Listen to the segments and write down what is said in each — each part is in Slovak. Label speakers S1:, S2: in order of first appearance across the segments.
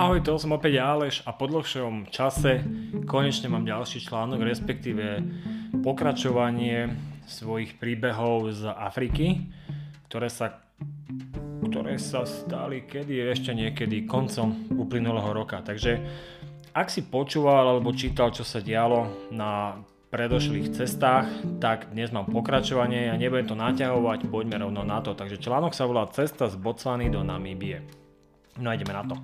S1: Ahoj, to som opäť Aleš a po dlhšom čase konečne mám ďalší článok, respektíve pokračovanie svojich príbehov z Afriky, ktoré sa, ktoré sa stali kedy, ešte niekedy koncom uplynulého roka. Takže ak si počúval alebo čítal, čo sa dialo na predošlých cestách, tak dnes mám pokračovanie a nebudem to naťahovať, poďme rovno na to. Takže článok sa volá Cesta z Botswany do Namíbie. No ideme na to.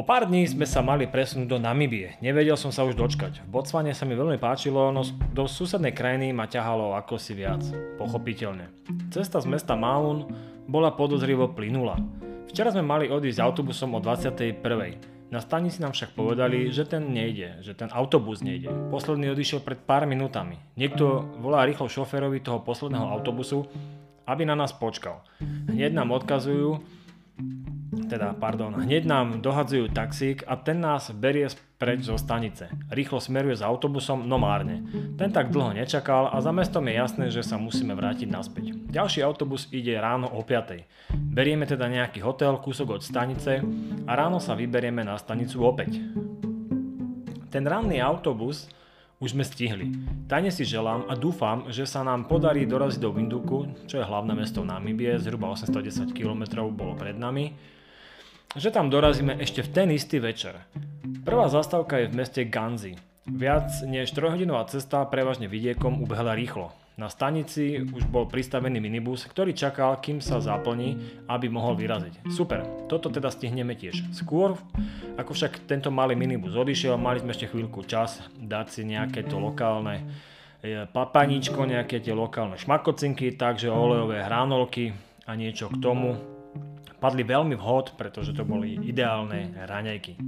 S1: O pár dní sme sa mali presunúť do Namibie. Nevedel som sa už dočkať. V Botsvane sa mi veľmi páčilo, no do susednej krajiny ma ťahalo ako si viac. Pochopiteľne. Cesta z mesta Maun bola podozrivo plynula. Včera sme mali odísť autobusom o 21. Na stanici nám však povedali, že ten nejde, že ten autobus nejde. Posledný odišiel pred pár minútami. Niekto volá rýchlo šoférovi toho posledného autobusu, aby na nás počkal. Hneď nám odkazujú, teda pardon, hneď nám dohadzujú taxík a ten nás berie preč zo stanice. Rýchlo smeruje s autobusom, no márne. Ten tak dlho nečakal a za mestom je jasné, že sa musíme vrátiť naspäť. Ďalší autobus ide ráno o 5. Berieme teda nejaký hotel, kúsok od stanice a ráno sa vyberieme na stanicu opäť. Ten ranný autobus už sme stihli. Tajne si želám a dúfam, že sa nám podarí doraziť do Winduku, čo je hlavné mesto Namibie, zhruba 810 km bolo pred nami, že tam dorazíme ešte v ten istý večer. Prvá zastávka je v meste Ganzi. Viac než 3-hodinová cesta prevažne vidiekom ubehla rýchlo. Na stanici už bol pristavený minibus, ktorý čakal, kým sa zaplní, aby mohol vyraziť. Super, toto teda stihneme tiež. Skôr, ako však tento malý minibus odišiel, mali sme ešte chvíľku čas dať si nejaké to lokálne e, papaníčko, nejaké tie lokálne šmakocinky, takže olejové hranolky a niečo k tomu. Padli veľmi vhod, pretože to boli ideálne raňajky.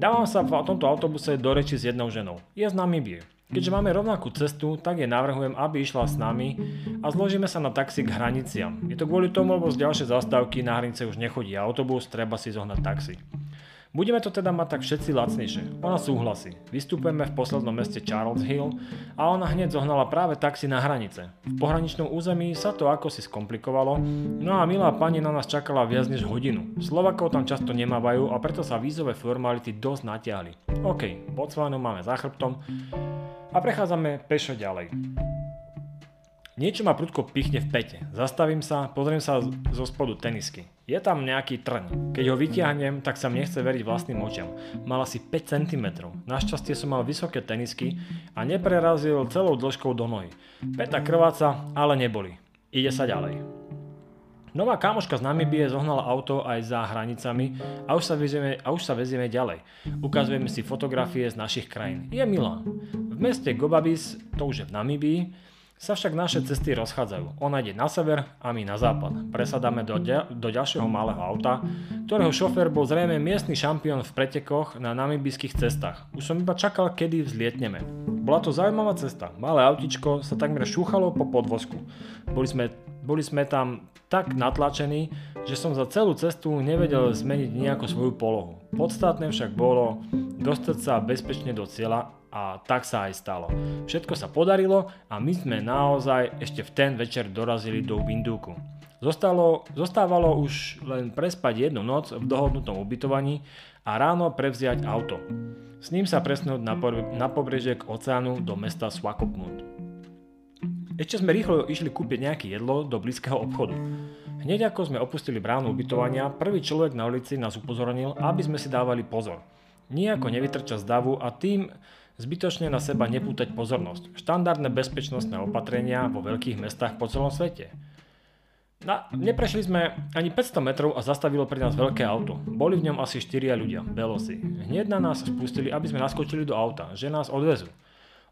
S1: Dávam sa v tomto autobuse do reči s jednou ženou. Je z Namibie. Keďže máme rovnakú cestu, tak jej navrhujem, aby išla s nami a zložíme sa na taxi k hraniciam. Je to kvôli tomu, lebo z ďalšej zastávky na hranice už nechodí autobus, treba si zohnať taxi. Budeme to teda mať tak všetci lacnejšie. Ona súhlasí. Vystupujeme v poslednom meste Charles Hill a ona hneď zohnala práve taxi na hranice. V pohraničnom území sa to ako si skomplikovalo, no a milá pani na nás čakala viac než hodinu. Slovakov tam často nemávajú a preto sa vízové formality dosť natiahli. OK, Botswanu máme za chrbtom, a prechádzame pešo ďalej. Niečo ma prudko pichne v pete. Zastavím sa, pozriem sa zo spodu tenisky. Je tam nejaký trň. Keď ho vytiahnem, tak sa mne nechce veriť vlastným očiam. Mal asi 5 cm. Našťastie som mal vysoké tenisky a neprerazil celou dĺžkou do nohy. Peta krváca, ale neboli. Ide sa ďalej. Nová kamoška z Namibie zohnala auto aj za hranicami a už sa vezieme, a už sa vezieme ďalej. Ukazujeme si fotografie z našich krajín. Je milá. V meste Gobabis, to už je v Namibii, sa však naše cesty rozchádzajú. Ona ide na sever a my na západ. Presadáme do, de- do ďalšieho malého auta, ktorého šofér bol zrejme miestny šampión v pretekoch na namibijských cestách. Už som iba čakal, kedy vzlietneme. Bola to zaujímavá cesta. Malé autičko sa takmer šúchalo po podvozku. Boli sme boli sme tam tak natlačení, že som za celú cestu nevedel zmeniť nejako svoju polohu. Podstatné však bolo dostať sa bezpečne do cieľa a tak sa aj stalo. Všetko sa podarilo a my sme naozaj ešte v ten večer dorazili do Winduku. Zostalo, zostávalo už len prespať jednu noc v dohodnutom ubytovaní a ráno prevziať auto. S ním sa presnúť na, po- na pobrežie k oceánu do mesta Swakopmund. Ešte sme rýchlo išli kúpiť nejaké jedlo do blízkeho obchodu. Hneď ako sme opustili bránu ubytovania, prvý človek na ulici nás upozornil, aby sme si dávali pozor. Nijako nevytrča z davu a tým zbytočne na seba nepútať pozornosť. Štandardné bezpečnostné opatrenia vo veľkých mestách po celom svete. Na, neprešli sme ani 500 metrov a zastavilo pre nás veľké auto. Boli v ňom asi 4 ľudia, belosi. Hneď na nás spustili, aby sme naskočili do auta, že nás odvezú.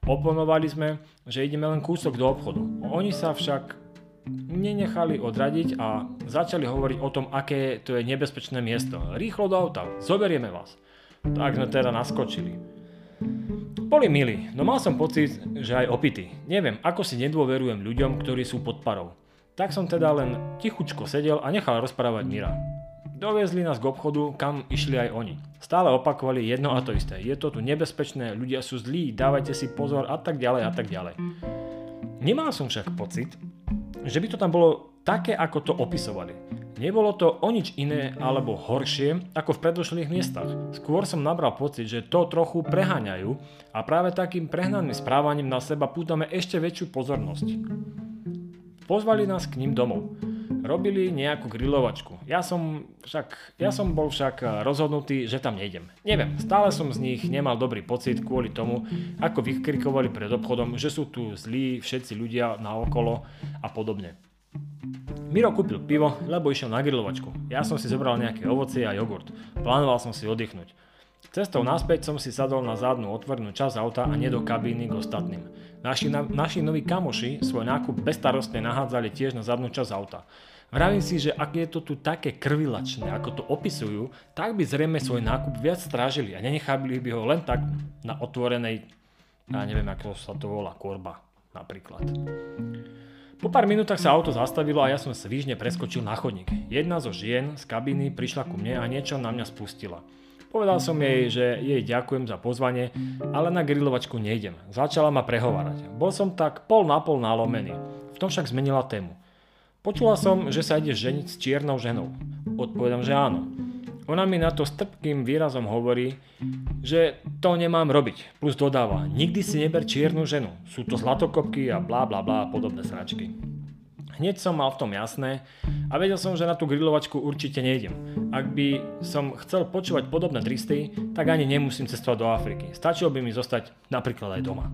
S1: Oponovali sme, že ideme len kúsok do obchodu. Oni sa však nenechali odradiť a začali hovoriť o tom, aké to je nebezpečné miesto. Rýchlo do auta, zoberieme vás. Tak sme teda naskočili. Boli milí, no mal som pocit, že aj opity. Neviem, ako si nedôverujem ľuďom, ktorí sú pod parou. Tak som teda len tichučko sedel a nechal rozprávať Mira. Doviezli nás k obchodu, kam išli aj oni. Stále opakovali jedno a to isté. Je to tu nebezpečné, ľudia sú zlí, dávajte si pozor a tak ďalej a tak ďalej. Nemal som však pocit, že by to tam bolo také, ako to opisovali. Nebolo to o nič iné alebo horšie ako v predošlých miestach. Skôr som nabral pocit, že to trochu preháňajú a práve takým prehnaným správaním na seba pútame ešte väčšiu pozornosť. Pozvali nás k ním domov. Robili nejakú grilovačku. Ja som, však, ja som bol však rozhodnutý, že tam nejdem. Neviem, stále som z nich nemal dobrý pocit kvôli tomu, ako vykrikovali pred obchodom, že sú tu zlí všetci ľudia na okolo a podobne. Miro kúpil pivo, lebo išiel na grilovačku. Ja som si zobral nejaké ovocie a jogurt. Plánoval som si oddychnúť. Cestou naspäť som si sadol na zadnú otvorenú časť auta a nie do kabíny k ostatným. Naši, na, naši noví kamoši svoj nákup bezstarostne nahádzali tiež na zadnú časť auta. Vravím si, že ak je to tu také krvilačné, ako to opisujú, tak by zrejme svoj nákup viac strážili a nenechali by ho len tak na otvorenej, ja neviem ako sa to volá, korba napríklad. Po pár minútach sa auto zastavilo a ja som svížne preskočil na chodník. Jedna zo žien z kabiny prišla ku mne a niečo na mňa spustila. Povedal som jej, že jej ďakujem za pozvanie, ale na grilovačku nejdem. Začala ma prehovárať. Bol som tak pol na pol nalomený. V tom však zmenila tému. Počula som, že sa ide ženiť s čiernou ženou. Odpovedám, že áno. Ona mi na to s trpkým výrazom hovorí, že to nemám robiť. Plus dodáva, nikdy si neber čiernu ženu. Sú to zlatokopky a blá blá blá podobné sračky. Hneď som mal v tom jasné a vedel som, že na tú grilovačku určite nejdem. Ak by som chcel počúvať podobné tristy, tak ani nemusím cestovať do Afriky. Stačilo by mi zostať napríklad aj doma.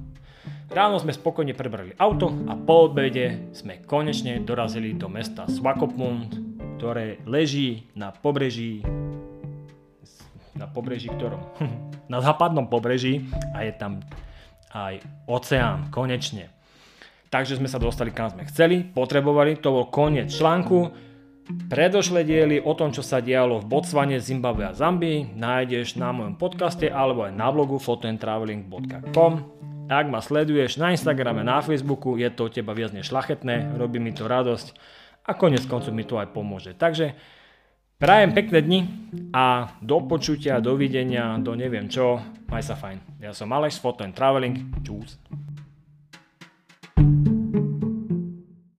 S1: Ráno sme spokojne prebrali auto a po obede sme konečne dorazili do mesta Swakopmund, ktoré leží na pobreží na pobreží ktorom? na západnom pobreží a je tam aj oceán, konečne. Takže sme sa dostali kam sme chceli, potrebovali, to bol koniec článku. Predošlé diely o tom, čo sa dialo v Botsvane, Zimbabwe a Zambii nájdeš na mojom podcaste alebo aj na blogu fotoandtraveling.com Ak ma sleduješ na Instagrame, na Facebooku, je to od teba viac než šlachetné, robí mi to radosť a konec koncov mi to aj pomôže. Takže Prajem pekné dni a do počutia, dovidenia, do neviem čo. Maj sa fajn. Ja som Alex, Photo and Traveling. Čus.